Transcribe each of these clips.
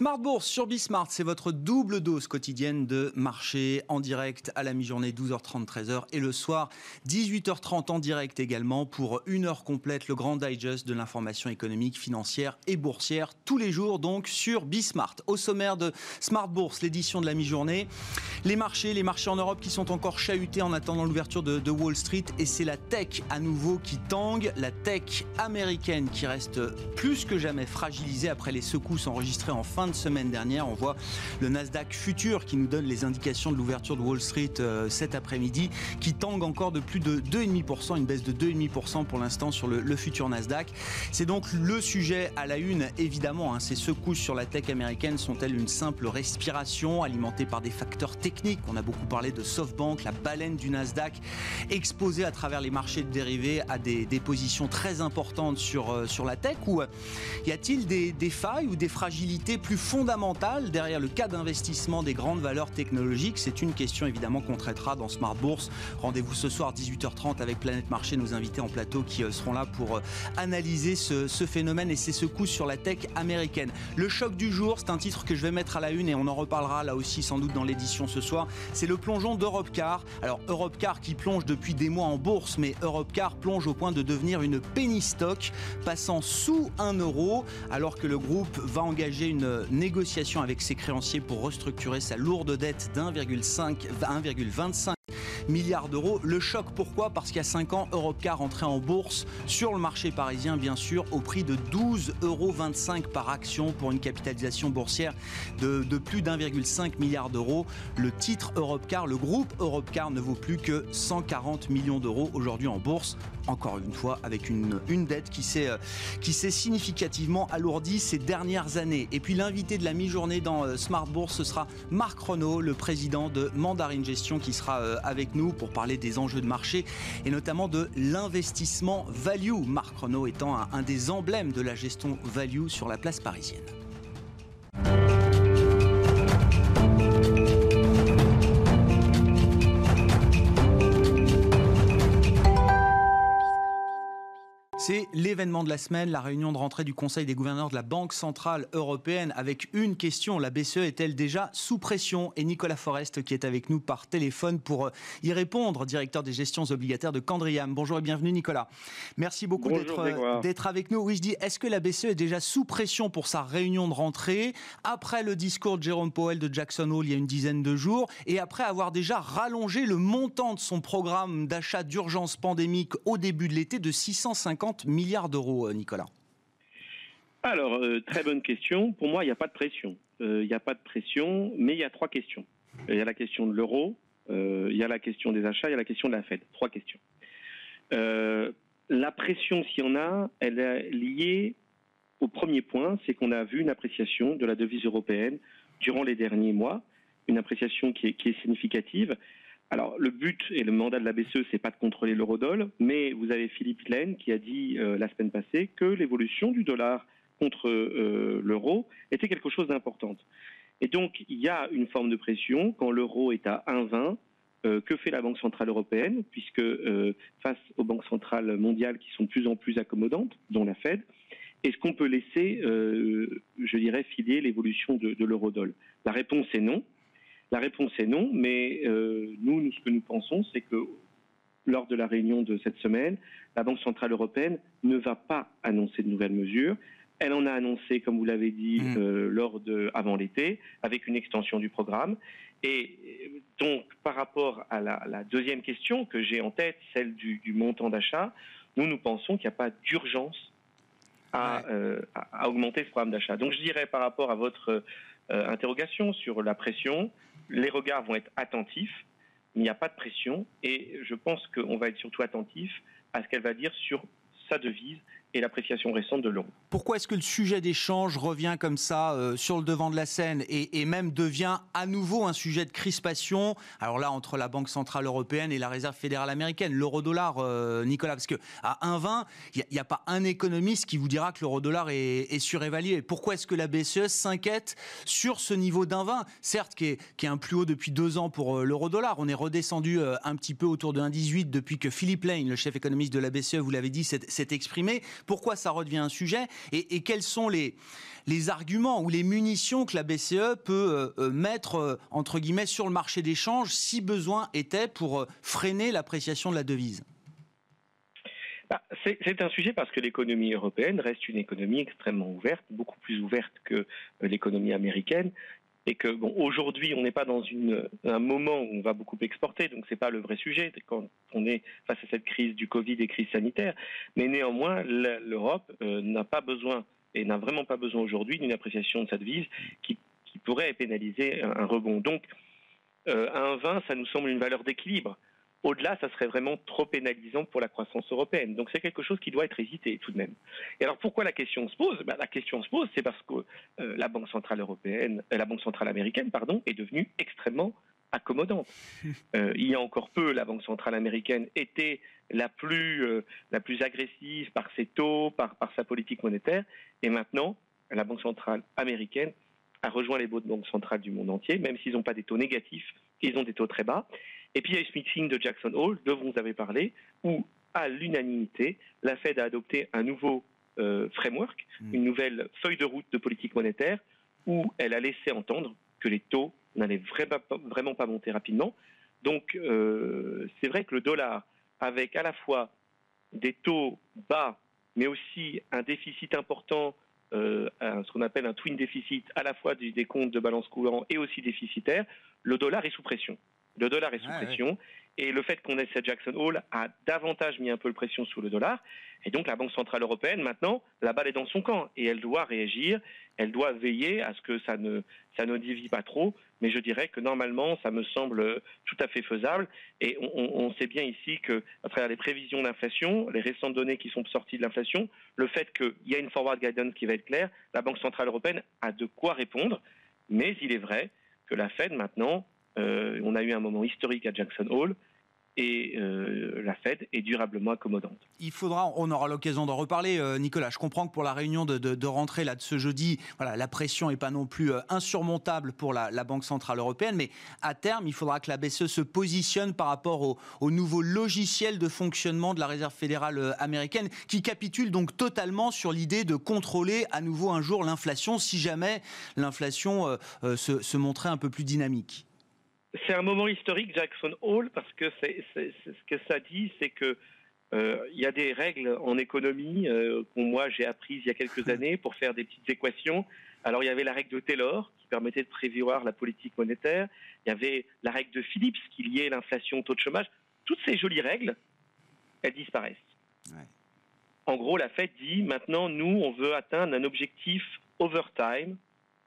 Smart Bourse sur Bismart, c'est votre double dose quotidienne de marché en direct à la mi-journée 12h30 13h et le soir 18h30 en direct également pour une heure complète le grand digest de l'information économique, financière et boursière tous les jours donc sur Bismart. Au sommaire de Smart Bourse, l'édition de la mi-journée, les marchés, les marchés en Europe qui sont encore chahutés en attendant l'ouverture de, Wall Street et c'est la tech à nouveau qui tangue, la tech américaine qui reste plus que jamais fragilisée après les secousses enregistrées en fin de semaine dernière. On voit le Nasdaq futur qui nous donne les indications de l'ouverture de Wall Street euh, cet après-midi, qui tangue encore de plus de 2,5%, une baisse de 2,5% pour l'instant sur le, futur Nasdaq. C'est donc le sujet à la une, évidemment. Hein. ces secousses sur la tech américaine sont-elles une simple respiration alimentée par des facteurs techniques? On a beaucoup parlé de SoftBank, la baleine du Nasdaq, exposée à travers les marchés de dérivés à des, positions très importantes sur, euh, sur la tech Ou euh, y a-t-il des, des failles ou des fragilités plus fondamentale derrière le cas d'investissement des grandes valeurs technologiques? C'est une question évidemment qu'on traitera dans Smart Bourse. Rendez-vous ce soir 18h30 avec Planète Marché, nos invités en plateau qui euh, seront là pour euh, analyser ce, phénomène et ses secousses sur la tech américaine. Le choc du jour, c'est un titre que je vais mettre à la une et on en reparlera là aussi sans doute dans l'édition ce soir. C'est le plongeon d'Europecar. Alors Europcar qui plonge depuis des mois en bourse, mais Europcar plonge au point de devenir une penny stock, passant sous 1 euro, alors que le groupe va engager une négociation avec ses créanciers pour restructurer sa lourde dette d'1,5 1,25 milliards d'euros. Le choc, pourquoi? Parce qu'il y a 5 ans, Europcar entrait en bourse sur le marché parisien, bien sûr, au prix de 12,25 euros par action pour une capitalisation boursière de, de plus d'1,5 milliard d'euros. Le titre Europcar, le groupe Europcar ne vaut plus que 140 millions d'euros aujourd'hui en bourse. Encore une fois, avec une, une dette qui s'est, euh, qui s'est significativement alourdie ces dernières années. Et puis l'invité de la mi-journée dans euh, Smart Bourse, ce sera Marc Renault, le président de Mandarin Gestion, qui sera euh, avec nous pour parler des enjeux de marché et notamment de l'investissement value. Marc Renault étant un des emblèmes de la gestion value sur la place parisienne. C'est l'événement de la semaine, la réunion de rentrée du Conseil des gouverneurs de la Banque Centrale Européenne avec une question. La BCE est-elle déjà sous pression? Et Nicolas Forest qui est avec nous par téléphone pour euh, y répondre, directeur des gestions obligataires de Candriam. Bonjour et bienvenue Nicolas. Merci beaucoup euh, d'être avec nous. Oui, je dis, est-ce que la BCE est déjà sous pression pour sa réunion de rentrée? Après le discours de Jérôme Powell de Jackson Hole il y a une dizaine de jours et après avoir déjà rallongé le montant de son programme d'achat d'urgence pandémique au début de l'été de 650 milliards d'euros, euh, Nicolas Alors, euh, très bonne question. Pour moi, il n'y a pas de pression. Euh, il n'y a pas de pression, mais il y a trois questions. Il y a la question de l'euro, il y a la question des achats, il y a la question de la Fed. Trois questions. la pression, s'il y en a, elle est liée au premier point, c'est qu'on a vu une appréciation de la devise européenne durant les derniers mois, une appréciation qui est significative. Alors, le but et le mandat de la BCE, c'est pas de contrôler l'eurodoll, mais vous avez Philippe Laine qui a dit euh, la semaine passée que l'évolution du dollar contre euh, l'euro était quelque chose d'important. Et donc, il y a une forme de pression quand l'euro est à 1,20. Euh, que fait la Banque centrale européenne Puisque face aux banques centrales mondiales qui sont de plus en plus accommodantes, dont la Fed, est-ce qu'on peut laisser, je dirais, filer l'évolution de, de l'eurodoll? La réponse est non. La réponse est non, mais euh, nous, ce que nous pensons, c'est que lors de la réunion de cette semaine, la Banque centrale européenne ne va pas annoncer de nouvelles mesures. Elle en a annoncé, comme vous l'avez dit, mmh. euh, lors de avant l'été, avec une extension du programme. Et donc, par rapport à la, deuxième question que j'ai en tête, celle du, montant d'achat, nous, nous pensons qu'il n'y a pas d'urgence à, euh, à, augmenter ce programme d'achat. Donc, je dirais par rapport à votre interrogation sur la pression, les regards vont être attentifs, il n'y a pas de pression, et je pense qu'on va être surtout attentif à ce qu'elle va dire sur sa devise et l'appréciation récente de l'euro. Pourquoi est-ce que le sujet d'échange revient comme ça euh, sur le devant de la scène et, même devient à nouveau un sujet de crispation? Alors là, entre la Banque Centrale Européenne et la Réserve Fédérale Américaine, l'euro-dollar, euh, Nicolas, parce que à 1,20, il n'y a, pas un économiste qui vous dira que l'euro-dollar est, surévalué. Pourquoi est-ce que la BCE s'inquiète sur ce niveau d'1,20 Certes, qui est, est un plus haut depuis deux ans pour euh, l'euro-dollar. On est redescendu un petit peu autour de 1,18 depuis que Philippe Lane, le chef économiste de la BCE, vous l'avez dit, exprimé. Pourquoi ça redevient un sujet et, quels sont les, arguments ou les munitions que la BCE peut euh, mettre, entre guillemets, sur le marché d'échange si besoin était pour freiner l'appréciation de la devise? Bah, c'est un sujet parce que l'économie européenne reste une économie extrêmement ouverte, beaucoup plus ouverte que euh, l'économie américaine. Et que bon, aujourd'hui, on n'est pas dans une, un moment où on va beaucoup exporter, donc c'est pas le vrai sujet quand on est face à cette crise du Covid et crise sanitaire. Mais néanmoins, l'Europe euh, n'a pas besoin et n'a vraiment pas besoin aujourd'hui d'une appréciation de sa devise qui, qui pourrait pénaliser un, rebond. Donc, euh, un 20, ça nous semble une valeur d'équilibre. Au-delà, ça serait vraiment trop pénalisant pour la croissance européenne. Donc c'est quelque chose qui doit être hésité tout de même. Et alors pourquoi la question se pose? Ben, La question se pose, c'est parce que euh, la Banque centrale européenne, euh, la Banque centrale américaine, pardon, est devenue extrêmement accommodante. Euh, il y a encore peu, la Banque centrale américaine était la plus, la plus agressive par ses taux, par, par sa politique monétaire, et maintenant, la Banque centrale américaine a rejoint les banques centrales du monde entier, même s'ils n'ont pas des taux négatifs, ils ont des taux très bas. Et puis il y a eu ce meeting de Jackson Hole, dont vous avez parlé, où à l'unanimité, la Fed a adopté un nouveau euh, framework, hmm. une nouvelle feuille de route de politique monétaire, où elle a laissé entendre que les taux n'allaient vraiment pas monter rapidement. Donc euh, c'est vrai que le dollar, avec à la fois des taux bas, mais aussi un déficit important, euh, ce qu'on appelle un twin déficit, à la fois des comptes de balance courant et aussi déficitaire, le dollar est sous pression. Le dollar est sous pression. Et le fait qu'on ait cette Jackson Hole a davantage mis un peu de pression sur le dollar. Et donc la Banque Centrale Européenne, maintenant, la balle est dans son camp. Et elle doit réagir, elle doit veiller à ce que ça ne, ça ne divise pas trop. Mais je dirais que normalement, ça me semble tout à fait faisable. Et on, sait bien ici que, à travers les prévisions d'inflation, les récentes données qui sont sorties de l'inflation, le fait qu'il y a une forward guidance qui va être claire, la Banque Centrale Européenne a de quoi répondre. Mais il est vrai que la Fed, maintenant, on a eu un moment historique à Jackson Hole et euh, la Fed est durablement accommodante. Il faudra, on aura l'occasion d'en reparler, euh, Nicolas. Je comprends que pour la réunion de, rentrée là de ce jeudi, voilà, la pression n'est pas non plus insurmontable pour la, Banque centrale européenne, mais à terme, il faudra que la BCE se positionne par rapport au, nouveau logiciel de fonctionnement de la Réserve fédérale américaine, qui capitule donc totalement sur l'idée de contrôler à nouveau un jour l'inflation, si jamais l'inflation se montrait un peu plus dynamique c'est un moment historique, Jackson Hole, parce que c'est, ce que ça dit, c'est que euh, il y a des règles en économie euh, que moi j'ai apprises il y a quelques années pour faire des petites équations. Alors il y avait la règle de Taylor qui permettait de prévoir la politique monétaire. Il y avait la règle de Phillips qui liait l'inflation au taux de chômage. Toutes ces jolies règles, elles disparaissent. En gros, la Fed dit maintenant, nous, on veut atteindre un objectif overtime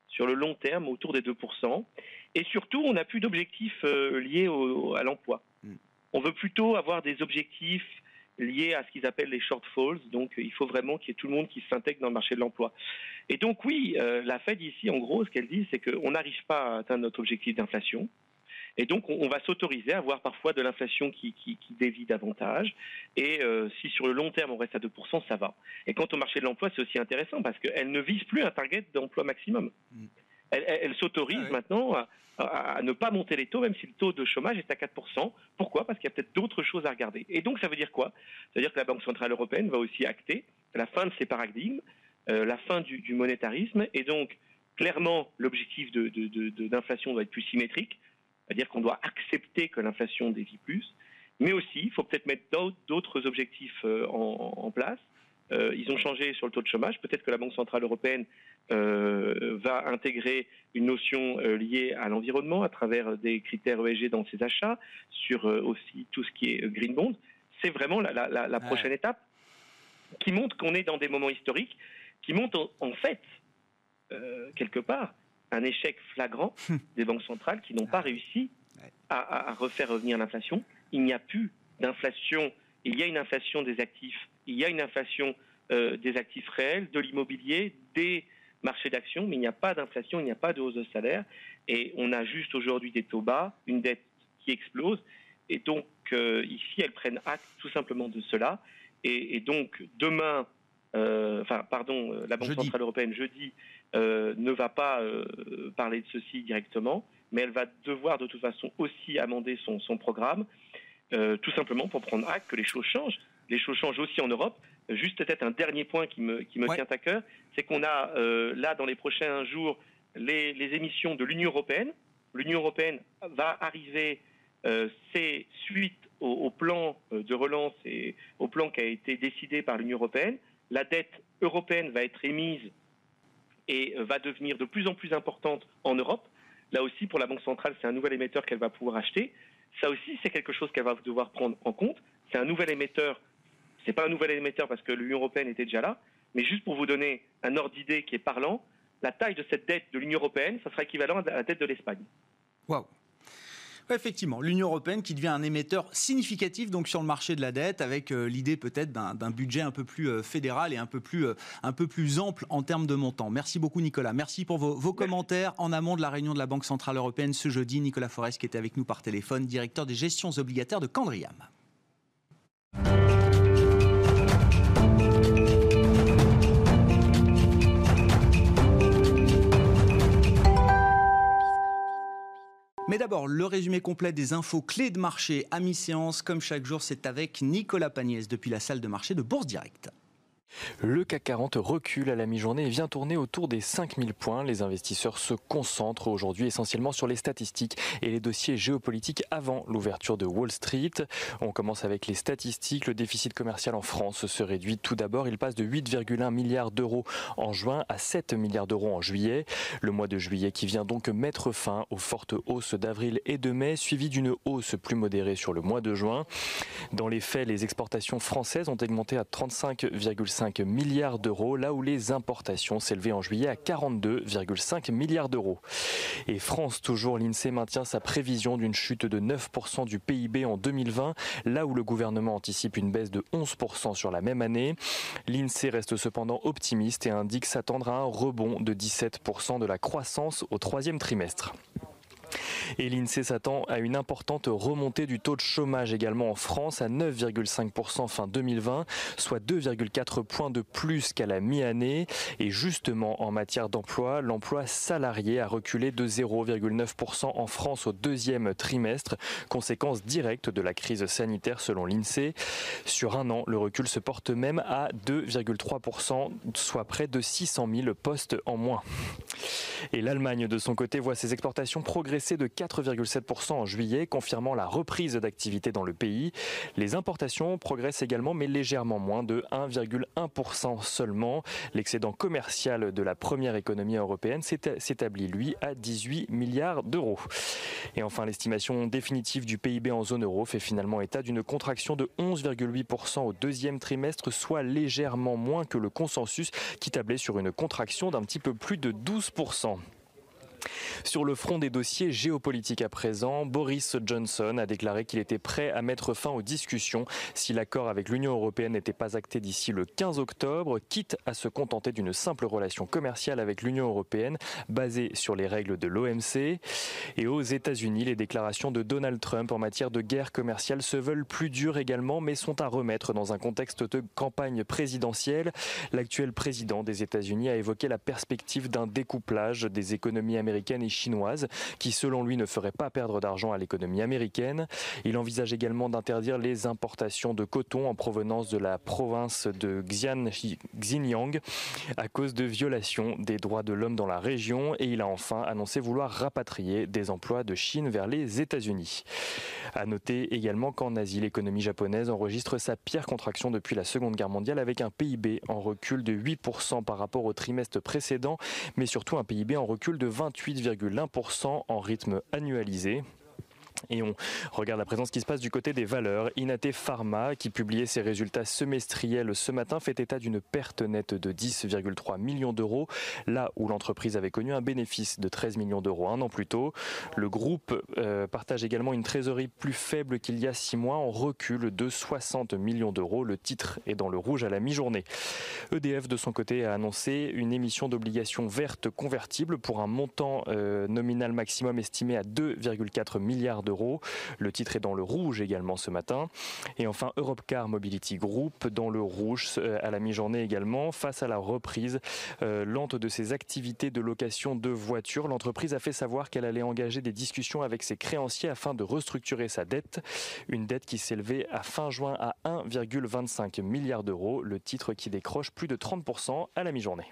sur le long terme autour des 2%. Et surtout, on n'a plus d'objectifs euh, liés à l'emploi. Hmm. On veut plutôt avoir des objectifs liés à ce qu'ils appellent les shortfalls. Donc, il faut vraiment qu'il y ait tout le monde qui s'intègre dans le marché de l'emploi. Et donc, oui, euh, la Fed ici, en gros, ce qu'elle dit, c'est qu'on n'arrive pas à atteindre notre objectif d'inflation. Et donc, on, va s'autoriser à avoir parfois de l'inflation qui, qui, dévie davantage. Et euh, si sur le long terme, on reste à 2%, ça va. Et quant au marché de l'emploi, c'est aussi intéressant parce qu'elle ne vise plus un target d'emploi maximum. Elle, s'autorise ah maintenant à, ne pas monter les taux, même si le taux de chômage est à 4%. Pourquoi? Parce qu'il y a peut-être d'autres choses à regarder. Et donc, ça veut dire quoi? Ça veut dire que la Banque Centrale Européenne va aussi acter la fin de ces paradigmes, euh, la fin du, monétarisme, et donc, clairement, l'objectif d'inflation doit être plus symétrique, c'est-à-dire qu'on doit accepter que l'inflation dévie plus, mais aussi, il faut peut-être mettre d'autres objectifs euh, en, place. Euh, ils ont changé sur le taux de chômage. Peut-être que la Banque Centrale Européenne euh, va intégrer une notion euh, liée à l'environnement à travers des critères ESG dans ses achats, sur aussi tout ce qui est green bond. C'est vraiment la, prochaine étape qui montre qu'on est dans des moments historiques, qui montre en, fait, quelque part, un échec flagrant des banques centrales qui n'ont pas réussi à, à refaire revenir l'inflation. Il n'y a plus d'inflation, il y a une inflation des actifs, il y a une inflation des actifs réels, de l'immobilier, des marché d'action, mais il n'y a pas d'inflation, il n'y a pas de hausse de salaire. Et on a juste aujourd'hui des taux bas, une dette qui explose. Et donc, euh, ici, elles prennent acte tout simplement de cela. Et, donc, demain, euh, enfin, pardon, euh, la Banque Centrale Européenne, jeudi, ne va pas parler de ceci directement, mais elle va devoir de toute façon aussi amender son, son programme. tout simplement pour prendre acte que les choses changent. Les choses changent aussi en Europe. Juste peut-être un dernier point qui me, qui me tient à cœur, c'est qu'on a là dans les prochains jours les, émissions de l'Union européenne. L'Union européenne va arriver, c'est suite au, plan de relance et au plan qui a été décidé par l'Union européenne. La dette européenne va être émise et va devenir de plus en plus importante en Europe. Là aussi, pour la Banque centrale, c'est un nouvel émetteur qu'elle va pouvoir acheter. Ça aussi, c'est quelque chose qu'elle va devoir prendre en compte. C'est un nouvel émetteur. Ce n'est pas un nouvel émetteur parce que l'Union européenne était déjà là, mais juste pour vous donner un ordre d'idée qui est parlant, la taille de cette dette de l'Union européenne, ça sera équivalent à la dette de l'Espagne. Waouh Effectivement, l'Union européenne qui devient un émetteur significatif donc sur le marché de la dette, avec euh, l'idée peut-être d'un budget un peu plus euh, fédéral et un peu plus euh, un peu plus ample en termes de montant. Merci beaucoup Nicolas. Merci pour vos, commentaires en amont de la réunion de la Banque centrale européenne ce jeudi. Nicolas Forest qui était avec nous par téléphone, directeur des gestions obligataires de Candriam. Mais d'abord, le résumé complet des infos clés de marché à mi-séance. Comme chaque jour, c'est avec Nicolas Pagnès depuis la salle de marché de Bourse Directe. Le CAC 40 recule à la mi-journée et vient tourner autour des 5000 points. Les investisseurs se concentrent aujourd'hui essentiellement sur les statistiques et les dossiers géopolitiques avant l'ouverture de Wall Street. On commence avec les statistiques. Le déficit commercial en France se réduit tout d'abord. Il passe de 8,1 milliards d'euros en juin à 7 milliards d'euros en juillet. Le mois de juillet qui vient donc mettre fin aux fortes hausses d'avril et de mai, suivi d'une hausse plus modérée sur le mois de juin. Dans les faits, les exportations françaises ont augmenté à 35,5 milliards d'euros, là où les importations s'élevaient en juillet à 42,5 milliards d'euros. Et France, toujours, l'INSEE maintient sa prévision d'une chute de 9% du PIB en 2020, là où le gouvernement anticipe une baisse de 11% sur la même année. L'INSEE reste cependant optimiste et indique s'attendre à un rebond de 17% de la croissance au troisième trimestre. Et l'INSEE s'attend à une importante remontée du taux de chômage également en France à 9,5% fin 2020, soit 2,4 points de plus qu'à la mi-année. Et justement, en matière d'emploi, l'emploi salarié a reculé de 0,9% en France au deuxième trimestre, conséquence directe de la crise sanitaire selon l'INSEE. Sur un an, le recul se porte même à 2,3%, soit près de 600 000 postes en moins. Et l'Allemagne, de son côté, voit ses exportations progresser de 4,7% en juillet, confirmant la reprise d'activité dans le pays. Les importations progressent également, mais légèrement moins de 1,1% seulement. L'excédent commercial de la première économie européenne s'établit, lui, à 18 milliards d'euros. Et enfin, l'estimation définitive du PIB en zone euro fait finalement état d'une contraction de 11,8% au deuxième trimestre, soit légèrement moins que le consensus qui tablait sur une contraction d'un petit peu plus de 12%. Sur le front des dossiers géopolitiques à présent, Boris Johnson a déclaré qu'il était prêt à mettre fin aux discussions si l'accord avec l'Union européenne n'était pas acté d'ici le 15 octobre, quitte à se contenter d'une simple relation commerciale avec l'Union européenne basée sur les règles de l'OMC. Et aux États-Unis, les déclarations de Donald Trump en matière de guerre commerciale se veulent plus dures également, mais sont à remettre dans un contexte de campagne présidentielle. L'actuel président des États-Unis a évoqué la perspective d'un découplage des économies américaines et chinoise, qui selon lui ne ferait pas perdre d'argent à l'économie américaine. Il envisage également d'interdire les importations de coton en provenance de la province de Xinjiang à cause de violations des droits de l'homme dans la région et il a enfin annoncé vouloir rapatrier des emplois de Chine vers les États-Unis. À noter également qu'en Asie, l'économie japonaise enregistre sa pire contraction depuis la Seconde Guerre mondiale avec un PIB en recul de 8% par rapport au trimestre précédent, mais surtout un PIB en recul de 28 8,1% en rythme annualisé. Et on regarde à présent ce qui se passe du côté des valeurs. Inate Pharma, qui publiait ses résultats semestriels ce matin, fait état d'une perte nette de 10,3 millions d'euros, là où l'entreprise avait connu un bénéfice de 13 millions d'euros un an plus tôt. Le groupe euh, partage également une trésorerie plus faible qu'il y a six mois, en recul de 60 millions d'euros. Le titre est dans le rouge à la mi-journée. EDF, de son côté, a annoncé une émission d'obligations vertes convertibles pour un montant euh, nominal maximum estimé à 2,4 milliards d'euros Le titre est dans le rouge également ce matin. Et enfin, Europcar Mobility Group dans le rouge euh, à la mi-journée également face à la reprise euh, lente de ses activités de location de voitures. L'entreprise a fait savoir qu'elle allait engager des discussions avec ses créanciers afin de restructurer sa dette. Une dette qui s'élevait à fin juin à 1,25 milliard d'euros. Le titre qui décroche plus de 30% à la mi-journée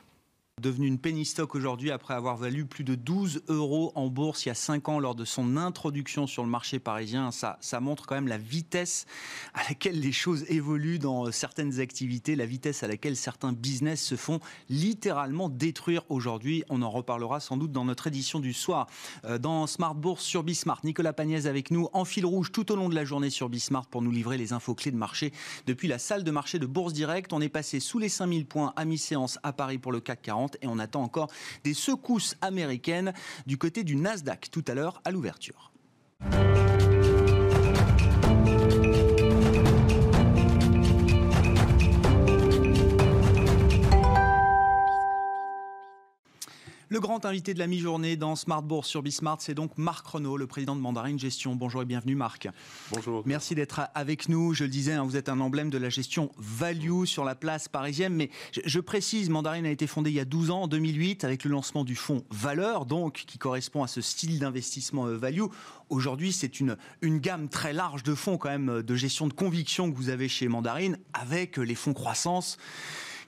devenu une penny stock aujourd'hui après avoir valu plus de 12 euros en bourse il y a 5 ans lors de son introduction sur le marché parisien. Ça, montre quand même la vitesse à laquelle les choses évoluent dans certaines activités, la vitesse à laquelle certains business se font littéralement détruire aujourd'hui. On en reparlera sans doute dans notre édition du soir. Euh, dans Smart Bourse sur Bismart, Nicolas Pagnès avec nous en fil rouge tout au long de la journée sur Bismart pour nous livrer les infos clés de marché. Depuis la salle de marché de Bourse Direct, on est passé sous les 5000 points à mi-séance à Paris pour le CAC 40 et on attend encore des secousses américaines du côté du Nasdaq tout à l'heure à l'ouverture. Le grand invité de la mi-journée dans Smart Bourse sur Bismart, c'est donc Marc Renault, le président de Mandarine Gestion. Bonjour et bienvenue Marc. Bonjour. Merci d'être avec nous. Je le disais, hein, vous êtes un emblème de la gestion value sur la place parisienne. Mais je, précise, Mandarine a été fondée il y a 12 ans, en 2008, avec le lancement du fonds Valeur, donc qui correspond à ce style d'investissement euh, value. Aujourd'hui, c'est une, une gamme très large de fonds quand même de gestion de conviction que vous avez chez Mandarine, avec les fonds croissance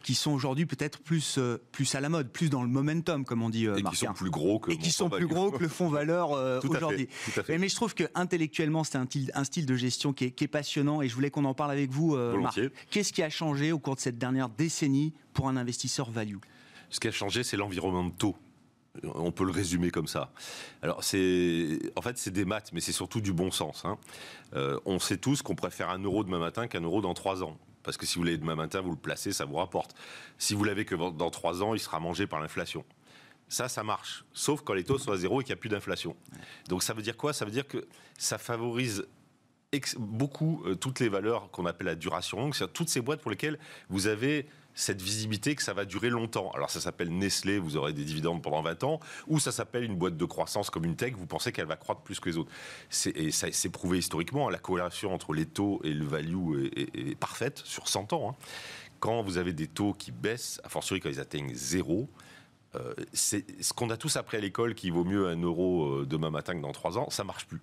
qui sont aujourd'hui peut-être plus, euh, plus à la mode, plus dans le momentum, comme on dit, euh, Et qui sont plus gros que, et qui sont plus gros que le fonds valeur euh, aujourd'hui. Mais, je trouve que intellectuellement, c'est un, un, style de gestion qui est, qui est, passionnant et je voulais qu'on en parle avec vous, Marc. Qu'est-ce qui a changé au cours de cette dernière décennie pour un investisseur value? Ce qui a changé, c'est l'environnement de taux on peut le résumer comme ça. Alors c'est, en fait, c'est des maths, mais c'est surtout du bon sens. Hein. on sait tous qu'on préfère un euro demain matin qu'un euro dans trois ans. Parce que si vous l'avez demain matin, vous le placez, ça vous rapporte. Si vous l'avez que dans trois ans, il sera mangé par l'inflation. Ça, ça marche. Sauf quand les taux sont à zéro et qu'il n'y a plus d'inflation. Donc ça veut dire quoi? Ça veut dire que ça favorise beaucoup euh, toutes les valeurs qu'on appelle la duration longue, c'est toutes ces boîtes pour lesquelles vous avez cette visibilité que ça va durer longtemps. Alors ça s'appelle Nestlé, vous aurez des dividendes pendant 20 ans, ou ça s'appelle une boîte de croissance comme une tech, vous pensez qu'elle va croître plus que les autres. Et ça s'est prouvé historiquement, la corrélation entre les taux et le value est, parfaite sur 100 ans. Hein. Quand vous avez des taux qui baissent, a fortiori quand ils atteignent zéro, euh, c'est ce qu'on a tous appris à l'école qui vaut mieux un euro euh, demain matin que dans trois ans, ça marche plus.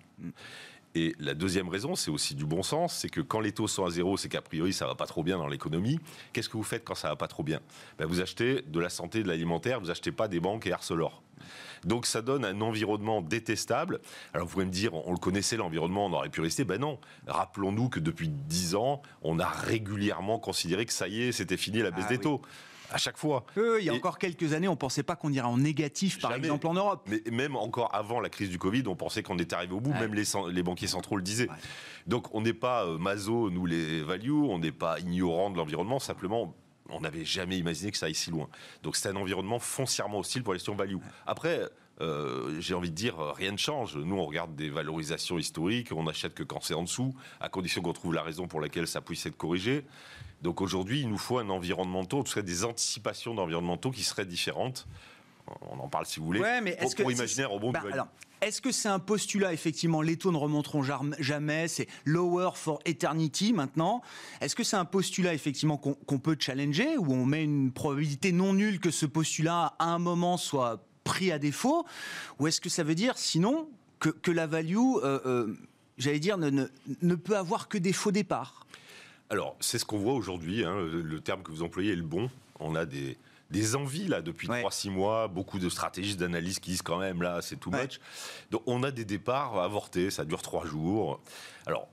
Et la deuxième raison, c'est aussi du bon sens, c'est que quand les taux sont à zéro, c'est qu'a priori ça va pas trop bien dans l'économie. Qu'est-ce que vous faites quand ça va pas trop bien? Ben, Vous achetez de la santé, de l'alimentaire, vous achetez pas des banques et Arcelor. Donc ça donne un environnement détestable. Alors vous pouvez me dire, on le connaissait l'environnement, on aurait pu rester. Ben non. Rappelons-nous que depuis dix ans, on a régulièrement considéré que ça y est, c'était fini la baisse ah des taux à chaque fois. il y a encore quelques années, on ne pensait pas qu'on irait en négatif, par exemple en Europe. Mais même encore avant la crise du Covid, on pensait qu'on était arrivé au bout. Même les, les, banquiers centraux le disaient. Donc on n'est pas euh, maso, nous les value, on n'est pas ignorant de l'environnement. Simplement, on n'avait jamais imaginé que ça aille si loin. Donc c'est un environnement foncièrement hostile pour les questions value. Après, euh, j'ai envie de dire, rien ne change. Nous, on regarde des valorisations historiques, on n'achète que quand c'est en dessous, à condition qu'on trouve la raison pour laquelle ça puisse être corrigé. Donc aujourd'hui, il nous faut un environnemental, tout des anticipations d'environnementaux qui seraient différentes. On en parle si vous voulez. mais est-ce pour, imaginer un rebond bah, est-ce que c'est un postulat, effectivement, les taux ne remonteront jamais, c'est lower for eternity maintenant Est-ce que c'est un postulat, effectivement, qu'on peut challenger, où on met une probabilité non nulle que ce postulat, à un moment, soit pris à défaut Ou est-ce que ça veut dire, sinon, que, la value, euh, euh, j'allais dire, ne, ne peut avoir que des faux départs? Alors, c'est ce qu'on voit aujourd'hui. Hein, le, terme que vous employez est le bon. On a des, des envies là depuis 3-6 mois, beaucoup de stratégistes d'analyse qui disent quand même là c'est too much. Donc on a des départs avortés, ça dure 3 jours. Alors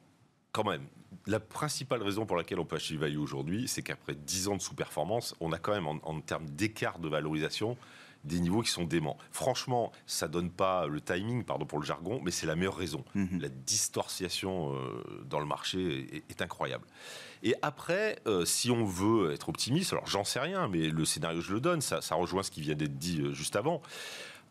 quand même, la principale raison pour laquelle on peut acheter value aujourd'hui, c'est qu'après 10 ans de sous-performance, on a quand même en termes d'écart de valorisation des niveaux qui sont déments. Franchement, ça donne pas le timing, pardon pour le jargon, mais c'est la meilleure raison. Mhm. La distorsion euh, dans le marché est, incroyable. Et après, euh, si on veut être optimiste, alors j'en sais rien, mais le scénario je le donne, ça, rejoint ce qui vient d'être dit euh, juste avant.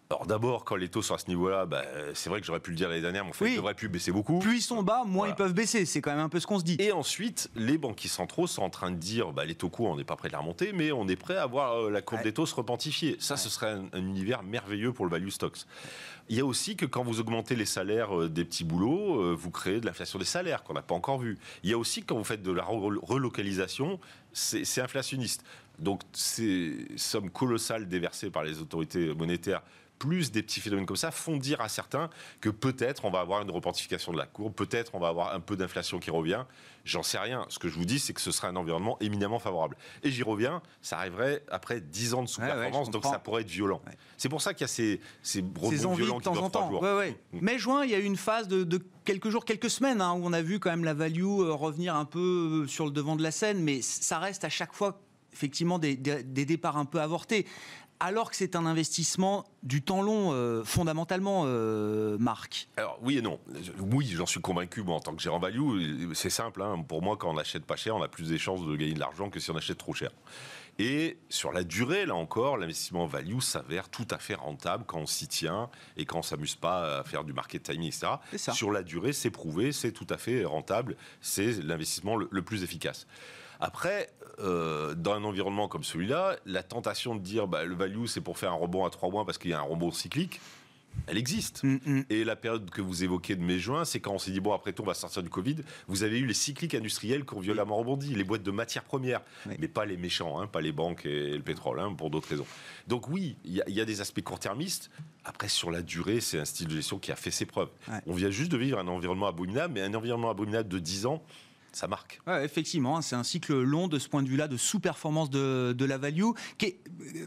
Alors d'abord, quand les taux sont à ce niveau-là, bah, c'est vrai que j'aurais pu le dire l'année dernière, mais en fait, ils devraient plus baisser beaucoup. Plus ils sont bas, moins ils peuvent baisser. C'est quand même un peu ce qu'on se dit. Et ensuite, les banquiers centraux sont en train de dire, bah, les taux courts, on n'est pas prêt de la remonter, mais on est prêt à voir euh, la courbe des taux se repentifier. Ça, ce serait un, univers merveilleux pour le value stocks. Il y a aussi que quand vous augmentez les salaires euh, des petits boulots, euh, vous créez de l'inflation des salaires qu'on n'a pas encore vu. Il y a aussi quand vous faites de la relocalisation, c'est inflationniste. Donc ces sommes colossales déversées par les autorités monétaires plus des petits phénomènes comme ça font dire à certains que peut-être on va avoir une repentification de la courbe, peut-être on va avoir un peu d'inflation qui revient. J'en sais rien. Ce que je vous dis, c'est que ce sera un environnement éminemment favorable. Et j'y reviens, ça arriverait après 10 ans de sous-performance, donc ça pourrait être violent. C'est pour ça qu'il y a ces, ces rebonds violents de temps en temps. Mm. Mais juin, il y a eu une phase de, quelques jours, quelques semaines, hein, où on a vu quand même la value euh, revenir un peu euh, sur le devant de la scène, mais ça reste à chaque fois effectivement des, départs un peu avortés alors que c'est un investissement du temps long, euh, fondamentalement, euh, Marc Alors oui et non. Oui, j'en suis convaincu, moi, en tant que gérant value, c'est simple. Hein. Pour moi, quand on achète pas cher, on a plus de chances de gagner de l'argent que si on achète trop cher. Et sur la durée, là encore, l'investissement value s'avère tout à fait rentable quand on s'y tient et quand on s'amuse pas à faire du market timing, etc. Sur la durée, c'est prouvé, c'est tout à fait rentable, c'est l'investissement le plus efficace. Après, euh, dans un environnement comme celui-là, la tentation de dire bah, le value, c'est pour faire un rebond à trois mois parce qu'il y a un rebond cyclique, elle existe. Mm, mm. Et la période que vous évoquez de mai-juin, c'est quand on s'est dit, bon, après tout, on va sortir du Covid. Vous avez eu les cycliques industriels qui ont violemment rebondi, les boîtes de matières premières, mais pas les méchants, hein, pas les banques et le pétrole, hein, pour d'autres raisons. Donc oui, il y, a des aspects court-termistes. Après, sur la durée, c'est un style de gestion qui a fait ses preuves. On vient juste de vivre un environnement abominable, mais un environnement abominable de 10 ans, ça marque. effectivement, hein, c'est un cycle long de ce point de vue-là, de sous-performance de, la value.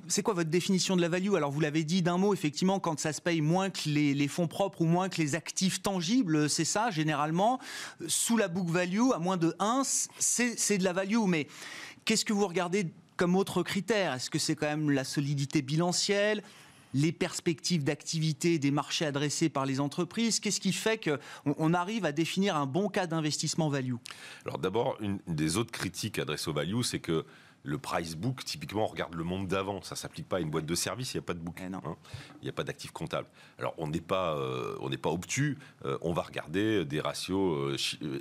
C'est quoi votre définition de la value? Alors, vous l'avez dit d'un mot, effectivement, quand ça se paye moins que les, fonds propres ou moins que les actifs tangibles, c'est ça, généralement. Sous la book value, à moins de 1, c'est de la value. Mais qu'est-ce que vous regardez comme autre critère? Est-ce que c'est quand même la solidité bilancielle? Les perspectives d'activité des marchés adressés par les entreprises Qu'est-ce qui fait qu'on arrive à définir un bon cas d'investissement value? Alors d'abord, une des autres critiques adressées au value, c'est que le price book, typiquement, on regarde le monde d'avant. Ça s'applique pas à une boîte de service. Il n'y a pas de book. Eh hein. Il n'y a pas d'actif comptable. Alors, on n'est pas, euh, on pas obtus. Euh, on va regarder des ratios euh,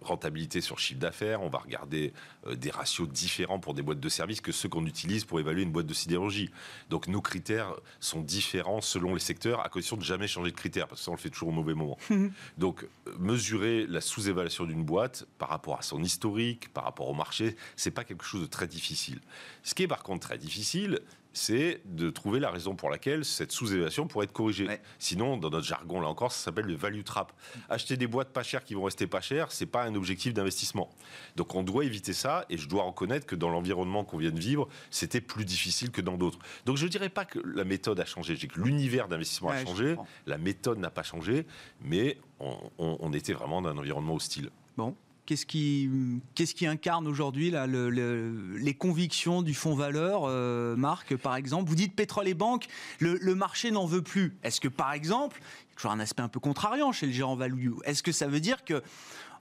rentabilité sur chiffre d'affaires. On va regarder des ratios différents pour des boîtes de service que ceux qu'on utilise pour évaluer une boîte de sidérurgie. Donc, nos critères sont différents selon les secteurs, à condition de jamais changer de critères, parce que ça, on le fait toujours au mauvais moment. Donc, mesurer la sous-évaluation d'une boîte par rapport à son historique, par rapport au marché, c'est pas quelque chose de très difficile. Ce qui est par contre très difficile, c'est de trouver la raison pour laquelle cette sous-évaluation pourrait être corrigée. Sinon, dans notre jargon, là encore, ça s'appelle le value trap. Acheter des boîtes pas chères qui vont rester pas chères, c'est pas un objectif d'investissement. Donc on doit éviter ça, et je dois reconnaître que dans l'environnement qu'on vient de vivre, c'était plus difficile que dans d'autres. Donc je ne dirais pas que la méthode a changé, je que l'univers d'investissement a changé, la méthode n'a pas changé, mais on, on était vraiment dans un environnement hostile. Bon, Qu'est-ce qui, incarne aujourd'hui les convictions du fonds valeur, euh, Marc, par exemple? Vous dites pétrole et banque, le, marché n'en veut plus. Est-ce que, par exemple, toujours un aspect un peu contrariant chez le gérant value, est-ce que ça veut dire que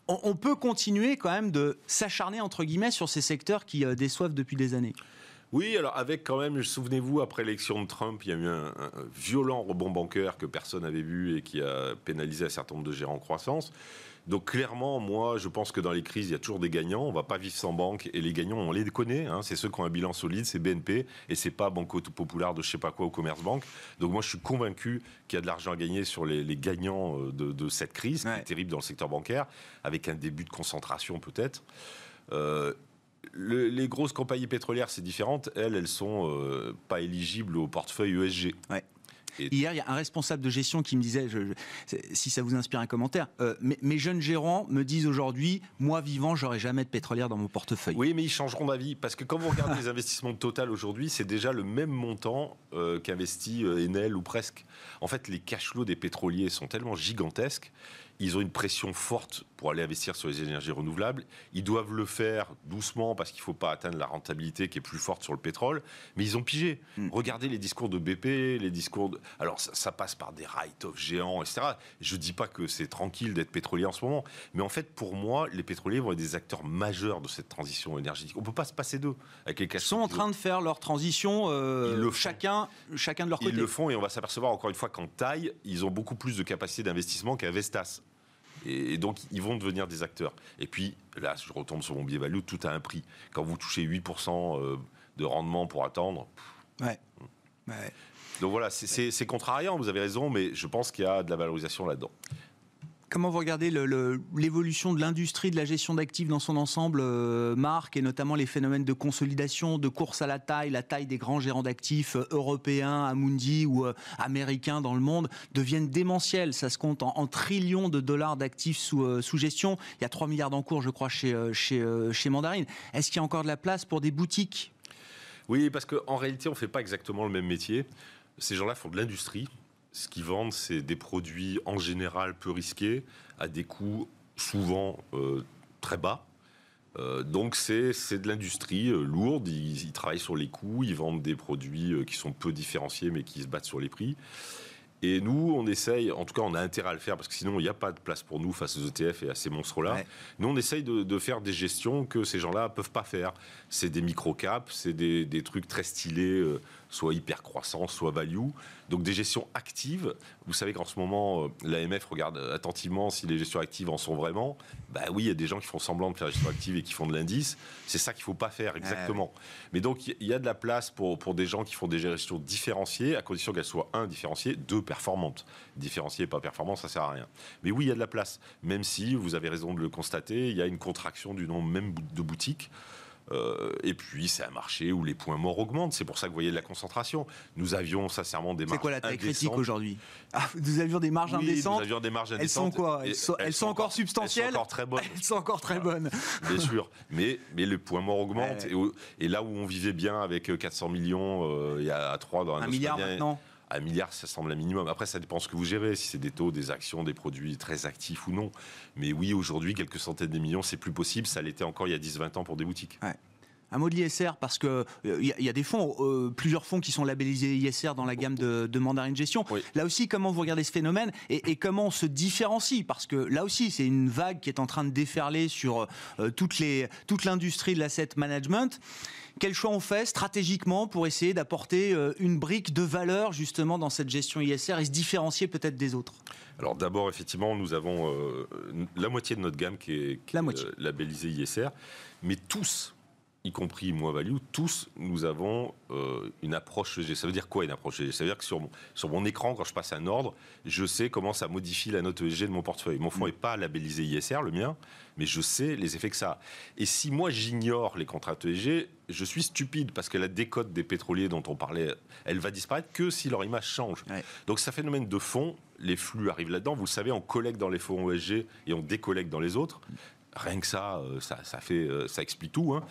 on, peut continuer quand même de s'acharner, entre guillemets, sur ces secteurs qui euh, déçoivent depuis des années? Oui, alors avec quand même, souvenez-vous, après l'élection de Trump, il y a eu un, un, violent rebond bancaire que personne n'avait vu et qui a pénalisé un certain nombre de gérants en croissance. Donc clairement, moi, je pense que dans les crises, il y a toujours des gagnants. On va pas vivre sans banque. Et les gagnants, on les connaît. Hein. c'est ceux qui ont un bilan solide, c'est BNP. Et c'est pas Banco Popular de je sais pas quoi au Commerce Bank. Donc moi, je suis convaincu qu'il y a de l'argent à gagner sur les, gagnants euh, de, cette crise, qui est terrible dans le secteur bancaire, avec un début de concentration peut-être. Euh, les grosses compagnies pétrolières, c'est différent. Elles, elles sont euh, pas éligibles au portefeuille ESG. Hier, il y a un responsable de gestion qui me disait, si ça vous inspire un commentaire, euh, mes, jeunes gérants me disent aujourd'hui, moi vivant, j'aurai jamais de pétrolière dans mon portefeuille. Oui, mais ils changeront d'avis parce que quand vous regardez les investissements de Total aujourd'hui, c'est déjà le même montant euh, qu'investit euh, Enel ou presque. En fait, les cash flows des pétroliers sont tellement gigantesques ils ont une pression forte pour aller investir sur les énergies renouvelables. Ils doivent le faire doucement parce qu'il ne faut pas atteindre la rentabilité qui est plus forte sur le pétrole. Mais ils ont pigé. Hmm. Regardez les discours de BP, les discours de... Alors ça, passe par des write-off géants, etc. Je ne dis pas que c'est tranquille d'être pétrolier en ce moment. Mais en fait, pour moi, les pétroliers vont être des acteurs majeurs de cette transition énergétique. On ne peut pas se passer d'eux. Ils sont en train de faire leur transition, euh, le chacun, chacun de leur côté. Ils le font et on va s'apercevoir encore une fois qu'en taille, ils ont beaucoup plus de capacité d'investissement qu'à Vestas. Et, donc, ils vont devenir des acteurs. Et puis, là, je retombe sur mon biais value, tout a un prix. Quand vous touchez 8% euh, de rendement pour attendre. ouais. Donc voilà, c'est contrariant, vous avez raison, mais je pense qu'il y a de la valorisation là-dedans. Comment vous regardez l'évolution de l'industrie de la gestion d'actifs dans son ensemble, euh, Marc, et notamment les phénomènes de consolidation, de course à la taille, la taille des grands gérants d'actifs euh, européens, Amundi ou euh, américains dans le monde deviennent démentiels. Ça se compte en, trillions de dollars d'actifs sous, gestion. Il y a 3 milliards d'encours, je crois, chez, chez, chez Mandarine. Est-ce qu'il y a encore de la place pour des boutiques? Oui, parce qu'en réalité, on ne fait pas exactement le même métier. Ces gens-là font de l'industrie ce qu'ils vendent, c'est des produits en général peu risqués, à des coûts souvent euh, très bas. Euh, donc c'est de l'industrie euh, lourde, ils, ils, travaillent sur les coûts, ils vendent des produits qui sont peu différenciés mais qui se battent sur les prix. Et nous, on essaye, en tout cas, on a intérêt à le faire parce que sinon, il n'y a pas de place pour nous face aux ETF et à ces monstres-là. Nous, on essaye de, faire des gestions que ces gens-là peuvent pas faire. C'est des micro-caps, c'est des, des, trucs très stylés, soit hyper croissance, soit value. Donc des gestions actives. Vous savez qu'en ce moment, euh, l'AMF regarde attentivement si les gestions actives en sont vraiment. Bah oui, il y a des gens qui font semblant de faire des gestions actives et qui font de l'indice. C'est ça qu'il faut pas faire exactement. Mais donc il y a de la place pour, pour des gens qui font des gestions différenciées, à condition qu'elles soient un différenciées, deux performante. Différencier pas performant, ça sert à rien. Mais oui, il y a de la place. Même si, vous avez raison de le constater, il y a une contraction du nombre même de boutiques. Euh, et puis, c'est un marché où les points morts augmentent. C'est pour ça que vous voyez de la concentration. Nous avions sincèrement des marges. C'est quoi la taille critique aujourd'hui? Ah, Nous avions des marges indécentes. Nous avions des marges indécentes. Elles sont quoi elles sont, encore substantielles. Elles sont encore très bonnes. Elles sont encore très bonnes. Bien sûr. Mais, mais les points morts augmentent. Et, là où on vivait bien avec 400 millions euh, il y a 3 dans un, un milliard maintenant un milliard, ça semble un minimum. Après, ça dépend ce que vous gérez, si c'est des taux, des actions, des produits très actifs ou non. Mais oui, aujourd'hui, quelques centaines de millions, c'est plus possible. Ça l'était encore il y a 10-20 ans pour des boutiques. Un mot de l'ISR parce que il euh, y, a des fonds, euh, plusieurs fonds qui sont labellisés ISR dans la gamme de, de Mandarin Gestion. Là aussi, comment vous regardez ce phénomène et, comment on se différencie? Parce que là aussi, c'est une vague qui est en train de déferler sur euh, toutes les, toute l'industrie de l'asset management. Quel choix on fait stratégiquement pour essayer d'apporter une brique de valeur justement dans cette gestion ISR et se différencier peut-être des autres? Alors d'abord, effectivement, nous avons la moitié de notre gamme qui est, labellisée ISR, mais tous, y compris moi value, tous nous avons euh, une approche ESG. Ça veut dire quoi une approche ESG Ça veut dire que sur mon, sur mon écran, quand je passe un ordre, je sais comment ça modifie la note ESG de mon portefeuille. Mon fonds n'est mm. pas labellisé ISR, le mien, mais je sais les effets que ça a. Et si moi j'ignore les contrats ESG, je suis stupide parce que la décote des pétroliers dont on parlait, elle va disparaître que si leur image change. Donc c'est un phénomène de fond, les flux arrivent là-dedans. Vous le savez, on collecte dans les fonds ESG et on décollecte dans les autres. Rien que ça, euh, ça, ça, fait, euh, ça explique tout. Hein.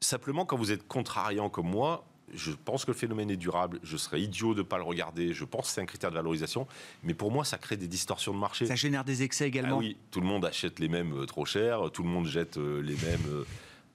Simplement, quand vous êtes contrariant comme moi, je pense que le phénomène est durable. Je serais idiot de ne pas le regarder. Je pense que c'est un critère de valorisation. Mais pour moi, ça crée des distorsions de marché. Ça génère des excès également. Ah oui, tout le monde achète les mêmes euh, trop chers. Tout le monde jette euh, les mêmes. Euh.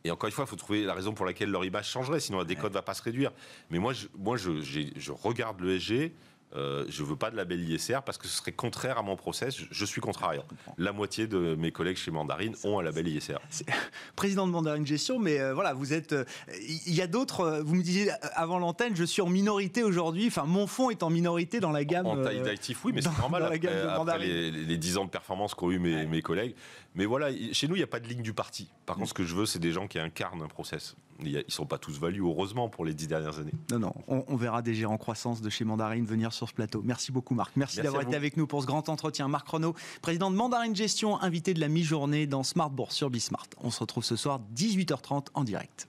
et encore une fois, il faut trouver la raison pour laquelle leur image changerait. Sinon, la décote ne va pas se réduire. Mais moi, je, moi je, je regarde le SG euh, je ne veux pas de label ISR parce que ce serait contraire à mon process. Je, suis contrariant. La moitié de mes collègues chez Mandarine ont un label ISR. Président de Mandarine Gestion, mais euh, voilà, vous êtes. Il y a d'autres. vous me disiez avant l'antenne, je suis en minorité aujourd'hui. Enfin, mon fonds est en minorité dans la gamme. En taille d'actif, oui, mais c'est normal. après, les, les, 10 ans de performance qu'ont eu mes, mes collègues. Mais voilà, chez nous, il n'y a pas de ligne du parti. Par contre, ce que je veux, c'est des gens qui incarnent un process. Ils ne sont pas tous valus, heureusement, pour les dix dernières années. Non, non, on, verra des gérants croissance de chez Mandarine venir sur ce plateau. Merci beaucoup, Marc. Merci, d'avoir été avec nous pour ce grand entretien. Marc Renault, président de Mandarine Gestion, invité de la mi-journée dans Smart Bourse sur Bismart. On se retrouve ce soir, 18h30 en direct.